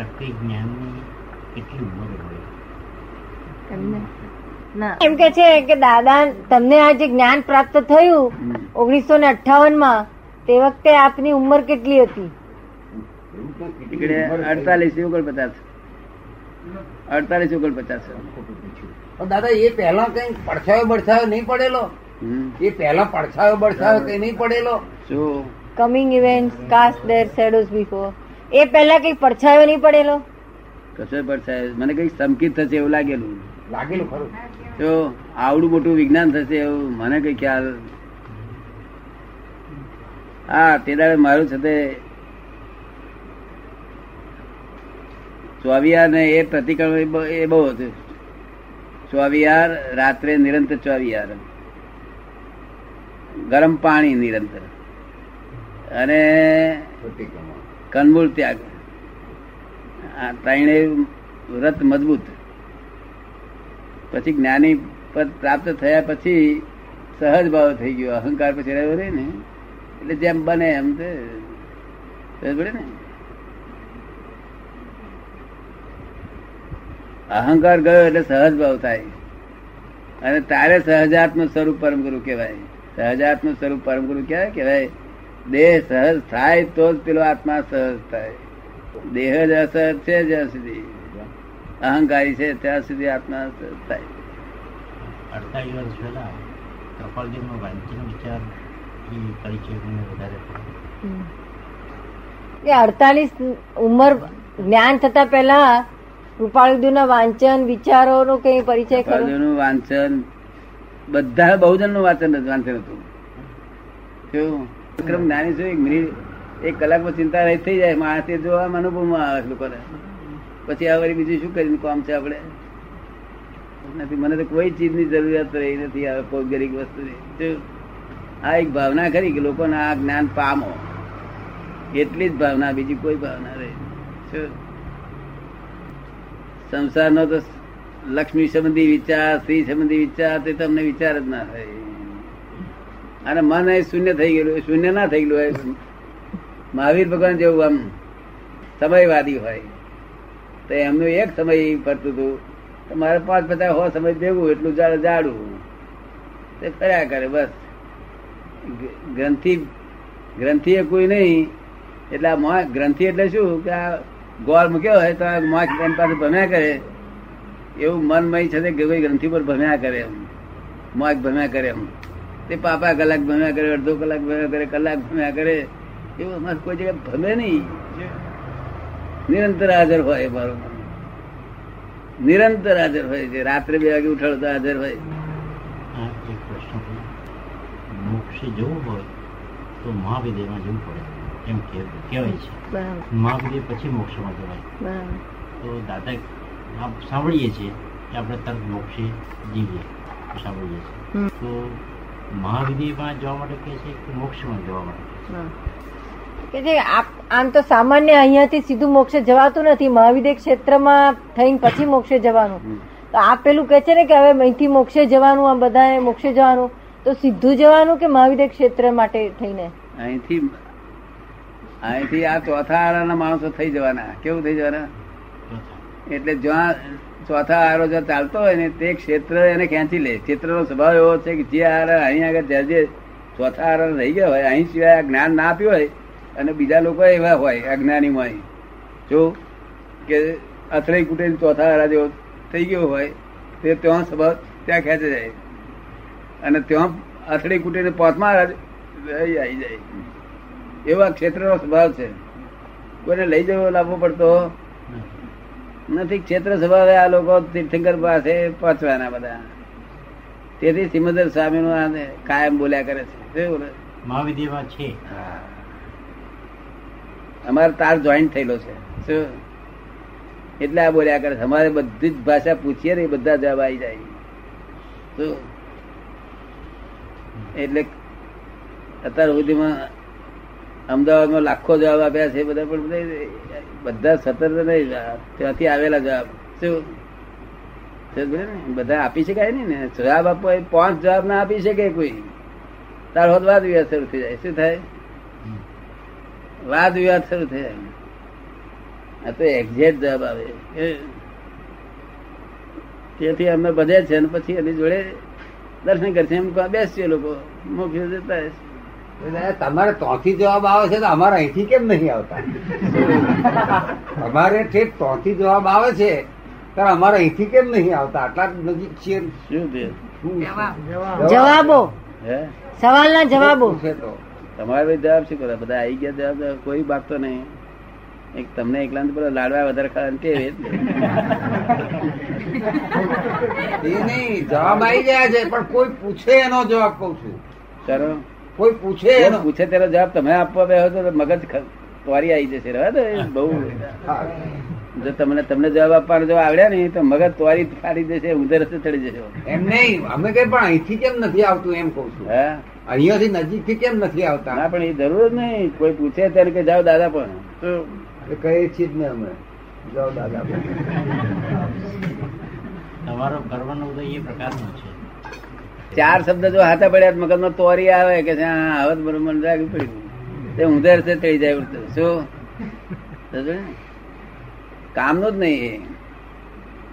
શક્તિ જ્ઞાનની કેટલી ઉંમર હોય? ના. એમ કે છે કે દાદા તમને આ જે જ્ઞાન પ્રાપ્ત થયું ઓગણીસો ને અઠાવનમાં તે વખતે આપની ઉંમર કેટલી હતી? અડતાલીસ અડતાલીસ ઓગણપચાસ. અડતાલીસ ઓગણ પચાસ દાદા એ પહેલા કઈ પડછાયો બળછાયો નહીં પડેલો? એ પહેલા પડછાયો બળછાયો કઈ નહીં પડેલો? શું? Coming event cast their shadows before એ પહેલા કઈ પડછાયો નહીં પડેલો? કશો પડછાયો મને કઈ સંકિત થશે એવું લાગેલું. લાગેલું ખરું. તો આવડું મોટું વિજ્ઞાન થશે એવું મને કઈ ખ્યાલ. હા તે દાડે મારું છે તે ચોવિયાર ને એ પ્રતિક્રમ એ એ બહુ હતું. ચોવિયાર રાત્રે નિરંતર ચોવિયાર ગરમ પાણી નિરંતર. અને પ્રતિક્રમણ. કનમૂળ ત્યાગ. આ ત્રણે વ્રત મજબૂત. પછી જ્ઞાની પદ પ્રાપ્ત થયા પછી સહજ ભાવ થઈ ગયો. અહંકાર પછી રહ્યો રે ને. એટલે જેમ બને એમ તે. ને? અહંકાર ગયો એટલે સહજ ભાવ થાય. અને તારે સહજાત્મ સ્વરૂપ પરમ ગુરુ કહેવાય. સહજાત્મ સ્વરૂપ પરમ ગુરુ કહેવાય કહેવાય? દેહ સહજ થાય તો જ પેલો આત્મા સહજ થાય. દેહ જ અસહજ છે જ્યાં સુધી. અહંકારી છે ત્યાં સુધી આત્મા સહજ થાય. અડતાલીસ વર્ષ પહેલા કપાલજીનો વાંચન વિચાર એ પરિચય મને વધારે એ અડતાલીસ ઉંમર જ્ઞાન થતા પહેલા કૃપાળુદેવના વાંચન વિચારોનો કઈ પરિચય કપાલજીનું વાંચન બધા બહુજનનું વાંચન વાંચન હતું. કેવું? વિક્રમ જ્ઞાની છું, એક મિનિટ, એક કલાકમાં ચિંતા રહી થઈ જાય, માણસ એ જોવા અનુભવમાં આવે લોકોને. પછી આ વળી બીજું શું કરીને કામ છે આપણે? નથી મને તો કોઈ ચીજની જરૂરિયાત રહી નથી, આ પૌદ્ગલિક વસ્તુની આ એક ભાવના ખરી કે લોકોને આ જ્ઞાન પામો, એટલી જ ભાવના, બીજી કોઈ ભાવના રહી સંસારનો તો લક્ષ્મી સંબંધી વિચાર, સ્ત્રી સંબંધી વિચાર, તે તમને વિચાર જ ના થાય. અને મન એ શૂન્ય થઈ ગયેલું, શૂન્ય ના થઈ ગયેલું હોય. મહાવીર ભગવાન જેવું આમ સમયવાદી હોય. તો એમનું એક સમય ફરતું હતું. તો મારે પાંચ પચાસ હો સમય ભેગું એટલું જાડ જાડું. તે ફર્યા કરે બસ. ગ્રંથિ ગ્રંથિ એ કોઈ નહીં. એટલે આ ગ્રંથિ એટલે શું? કે આ ગોળ મૂક્યો હોય તો આ મોંખ એની પાસે ભમ્યા કરે. એવું મનમય છે કે કોઈ ગ્રંથિ પર ભમ્યા કરે એમ. મોંખ ભમ્યા કરે એમ. તે પાપા કલાક ભમ્યા કરે અડધો કલાક ભમ્યા કરે કલાક ભમ્યા કરે એવું અમારે કોઈ જગ્યાએ ભમે નહીં. નિરંતર હાજર હોય મારો નિરંતર હાજર હોય છે. રાત્રે બે વાગે ઉઠાડો તો હાજર હોય. મોક્ષે જવું હોય તો મહાવિદ્યમાં જવું પડે. એમ કેવાય કહેવાય છે. બરાબર. મહાવિદ્ય પછી મોક્ષમાં જવાય. તો દાદા આપ સાંભળીએ છીએ કે આપણે તરત મોક્ષે જીવીએ. સાંભળીએ છીએ. તો મહાવિદ્યમાં જવા માટે કહે છે કે મોક્ષમાં જવા માટે કે જે આમ તો સામાન્ય અહીંયાથી સીધું મોક્ષે જવાતું નથી. મહાવિદ્ય ક્ષેત્રમાં થઈને પછી મોક્ષે જવાનું. તો આ પેલું કે છે ને કે હવે અહીંથી મોક્ષે જવાનું આ બધાને મોક્ષે જવાનું. તો સીધું જવાનું કે મહાવિદ્ય ક્ષેત્ર માટે થઈને? અહીંથી અહીંથી આ ચોથા આડાના માણસો થઈ જવાના. કેવું થઈ જવાના? એટલે જ્યાં ચોથા આરો જ્યાં ચાલતો હોય ને, તે ક્ષેત્ર એને ખેંચી લે. ક્ષેત્રનો સ્વભાવ એવો છે કે જે આર અહીં આગળ જ્યાં જે ચોથા આર રહી ગયા હોય, અહીં સિવાય આ જ્ઞાન ના આપ્યું હોય અને બીજા લોકો એવા હોય અજ્ઞાનીમાં જો કે અથડાઈ કુટે ચોથા આરા જેવો થઈ ગયો હોય, તે ત્યાં સ્વભાવ ત્યાં ખેંચે જાય. અને ત્યાં અથડી કુટીને પોતમાં આવી જાય. એવા ક્ષેત્રનો સ્વભાવ છે. કોઈને લઈ જવો લાવવો પડતો નથી ક્ષેત્ર સ્વભાવે આ લોકો તીર્થંકર પાસે પહોંચવાના બધા. તેથી સિમંદર સ્વામી નું કાયમ બોલ્યા કરે છે. મહાવિદ્યમાં છે. અમારે તાર જોઈન્ટ થયેલો છે. શું? એટલે આ બોલ્યા કરે છે. અમારે બધી જ ભાષા પૂછીએ ને બધા જવાબ આવી જાય. શું? એટલે અત્યાર સુધીમાં અમદાવાદમાં લાખો જવાબ આપ્યા છે, બધા પણ બધા સતત નહીં ત્યાંથી આવેલા જવાબ. શું? ને? બધા આપી શકાય નહીં ને? જવાબ એ પાંચ જવાબ ના આપી શકે કોઈ. તાર હોત વાદ વિવાદ શરૂ થઈ જાય. શું થાય? વાદ વિવાદ શરૂ થઈ જાય. આ તો એક્ઝેક્ટ જવાબ આવે. તેથી અમે બધે છે અને પછી એની જોડે દર્શન કરશે એમ બેસીએ લોકો. મોકલી જતા તમારે ત્યાંથી જવાબ આવે છે તો અમારે અહીંથી કેમ નહીં આવતા? અમારે ઠેઠ ત્યાંથી જવાબ આવે છે તો અમારે અહીંથી કેમ નહીં આવતા? આટલા નજીક છીએ? જવાબો. હે? સવાલના જવાબો. છે તો? તમારે ભાઈ જવાબ શું કરે? બધા આવી ગયા જવાબ તો કોઈ બાગતો નહીં. એક તમને એકલા પેલા લાડવા વધારે ખાવા કે એ નહીં જવાબ આવી ગયા છે પણ કોઈ પૂછે એનો જવાબ કઉ છું. ચાલો કોઈ પૂછે પૂછે તેનો જવાબ તમે આપવા બે તો મગજ તોરી આવી જશે. રહે દો બહુ હા. જો તમને તમને જવાબ આપવાનો જો આવડ્યા નહીં તો મગજ તોરી ફાડી જશે ઉધર ચડી જશે. એમ નહીં અમે કઈ પણ અહીંથી કેમ નથી આવતું એમ કઉ છું. હે. અહીંયાથી નજીકથી કેમ નથી આવતા? ના પણ એ જરૂર જ નહીં. કોઈ પૂછે ત્યારે કે જાઓ દાદા પણ. તો કહીએ છીએ જ ને અમે જાઓ દાદા તમારો કરવાનો ઉદય એ પ્રકારનો છે. ચાર શબ્દ જો હાથે પડ્યા મગજ મગજમાં તોરી આવે કે હવે મને લાગી પડ્યું. તે ઉંધેર છે ચડી જાય શું? કામનું જ નહીં.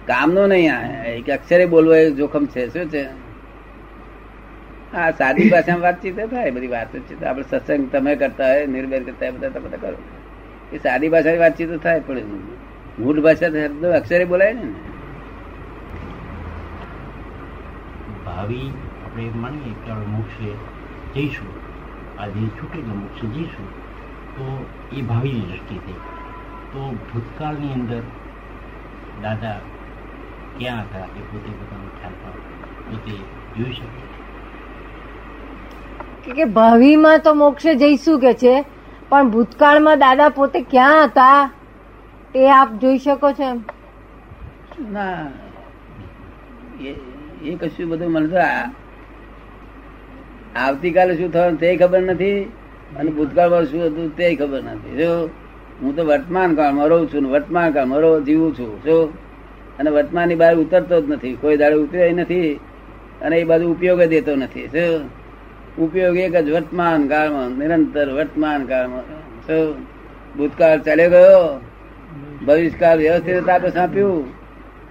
કામનું નહીં એક અક્ષરે બોલવો એ જોખમ છે. શું છે? હા, સાદી ભાષામાં વાતચીત થાય, બધી વાતો છે. તો આપણે સત્સંગ તમે કરતા હોય, નિર્ભય કરતા હોય, બધા તમે કરો. એ સાદી ભાષાની વાતચીત થાય પણ મૂળ ભાષા અક્ષરે બોલાય ને. ભાવિ આપણે માનીએ કે આપણે મોક્ષે જઈશું આ દેહ છૂટીને મોક્ષે જઈશું તો એ ભાવિની દ્રષ્ટિથી. તો ભૂતકાળની અંદર દાદા ક્યાં હતા એ પોતે પોતાનો ખ્યાલ પોતે જોઈ શકે કે કે ભાવિમાં તો મોક્ષે જઈશું કે છે પણ ભૂતકાળમાં દાદા પોતે ક્યાં હતા તે આપ જોઈ શકો છો એમ. ના એ કશું બધું મને આવતીકાલે શું થવાનું તે ખબર નથી અને ભૂતકાળમાં શું હતું તે ખબર નથી. જો હું તો વર્તમાન કાળમાં રહું છું વર્તમાન કાળમાં રહું, જીવું છું. શું અને વર્તમાનની બહાર ઉતરતો જ નથી. કોઈ દાડે ઉતર્યો નથી અને એ બાજુ ઉપયોગ દેતો નથી. શું ઉપયોગ એક જ વર્તમાન કાળમાં, નિરંતર વર્તમાન કાળમાં. શું ભૂતકાળ ચાલ્યો ગયો, ભવિષ્યકાળ વ્યવસ્થિત આપે સાંપ્યું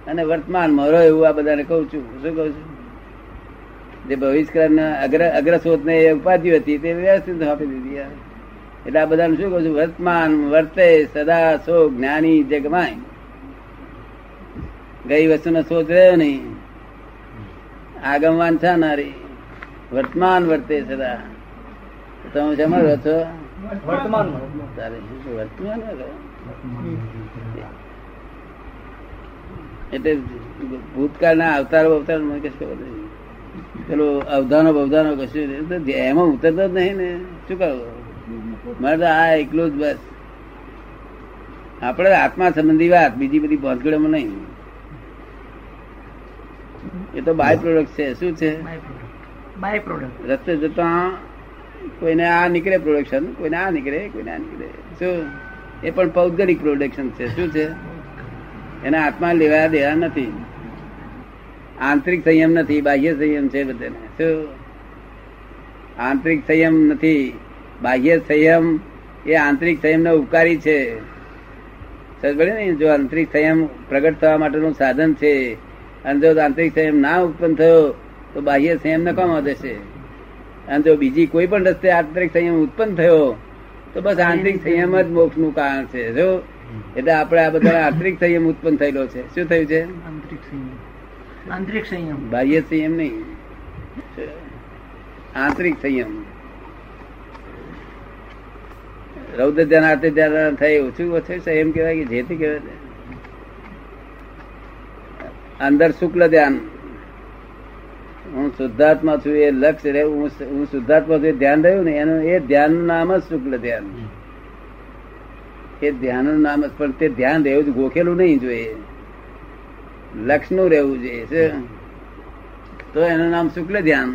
અને વર્તમાનમાં રહો એવું આ બધાને કહું છું. શું કહું છું? જે ભવિષ્યકાળના અગ્ર અગ્રસ્રોત ને એ ઉપાધિ હતી તે વ્યવસ્થિત આપી દીધી એટલે આ બધાને શું કહું છું? વર્તમાન વર્તે સદા સો જ્ઞાની જગમાય. ગઈ વસ્તુનો શોધ રહ્યો નહીં. આગમવાન વાંછાનારી વર્તમાન વર્તે સદા. તમે સમજો છો? વર્તમાન વર્તમાન. એટલે ભૂતકાળના અવતારો અવતાર મને કશું ખબર નથી. પેલું અવધાનો બવધાનો કશું એમાં ઉતરતો જ નહીં ને. શું કરવું મારે તો આ એકલું જ બસ. આપણે આત્મા સંબંધી વાત બીજી બધી ભાંતગડીમાં નહીં. એ તો બાય પ્રોડક્ટ છે. શું છે? બાય પ્રોડક્ટ રસ્તે જતા કોઈને આ નીકળે પ્રોડક્શન કોઈને આ નીકળે કોઈને આ નીકળે. શું? એ પણ પૌદ્ગલિક પ્રોડક્શન છે. શું છે? એના આત્મા લેવા દેવા નથી. આંતરિક સંયમ નથી, બાહ્ય સંયમ છે બધાને. શું આંતરિક સંયમ નથી, બાહ્ય સંયમ એ આંતરિક સંયમનો ઉપકારી છે. સમજ ને? જો આંતરિક સંયમ પ્રગટ થવા માટેનું સાધન છે, અને જો આંતરિક સંયમ ના ઉત્પન્ન થયો, તો બાહ્ય સંયમ ને કોમ દેશે અને જો બીજી કોઈ પણ રસ્તે આંતરિક સંયમ ઉત્પન્ન થયો, તો બસ આંતરિક સંયમ જ મોક્ષનું કારણ છે. જો એટલે આપણે આ બધા આંતરિક સંયમ ઉત્પન્ન થયેલો છે. શું થયું છે? આંતરિક સંયમ. આંતરિક સંયમ. બાહ્ય સંયમ નહીં. આંતરિક સંયમ. રૌદ્ર ધ્યાન આર્થિક ધ્યાન થાય ઓછું ઓછું સંયમ કહેવાય કે જેથી કહેવાય અંદર શુક્લ ધ્યાન. હું શુદ્ધાત્મા છું એ લક્ષ્ય રહે હું હું શુદ્ધાત્મા છું ધ્યાન રહ્યું ને એનું એ ધ્યાન નામ જ શુક્લ ધ્યાન. એ ધ્યાનનું નામ પણ તે ધ્યાન રહેવું જ ગોખેલું નહીં જોઈએ. લક્ષનું રહેવું જોઈએ તો એનું નામ શુક્લ ધ્યાન.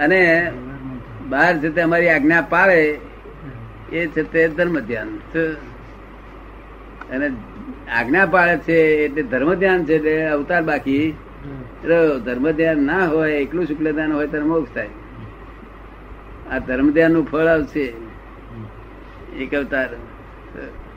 અને બહાર છે તે અમારી આજ્ઞા પાળે એ છે તે ધર્મ ધ્યાન અને આજ્ઞા પાળે છે એટલે ધર્મ ધ્યાન છે એટલે અવતાર બાકી. ધર્મ ધ્યાન ના હોય એકલું શુક્લ ધ્યાન હોય તો મોક્ષ થાય. આ ધર્મ ધ્યાનનું ફળ આવશે. એક અવતાર. Yeah. it.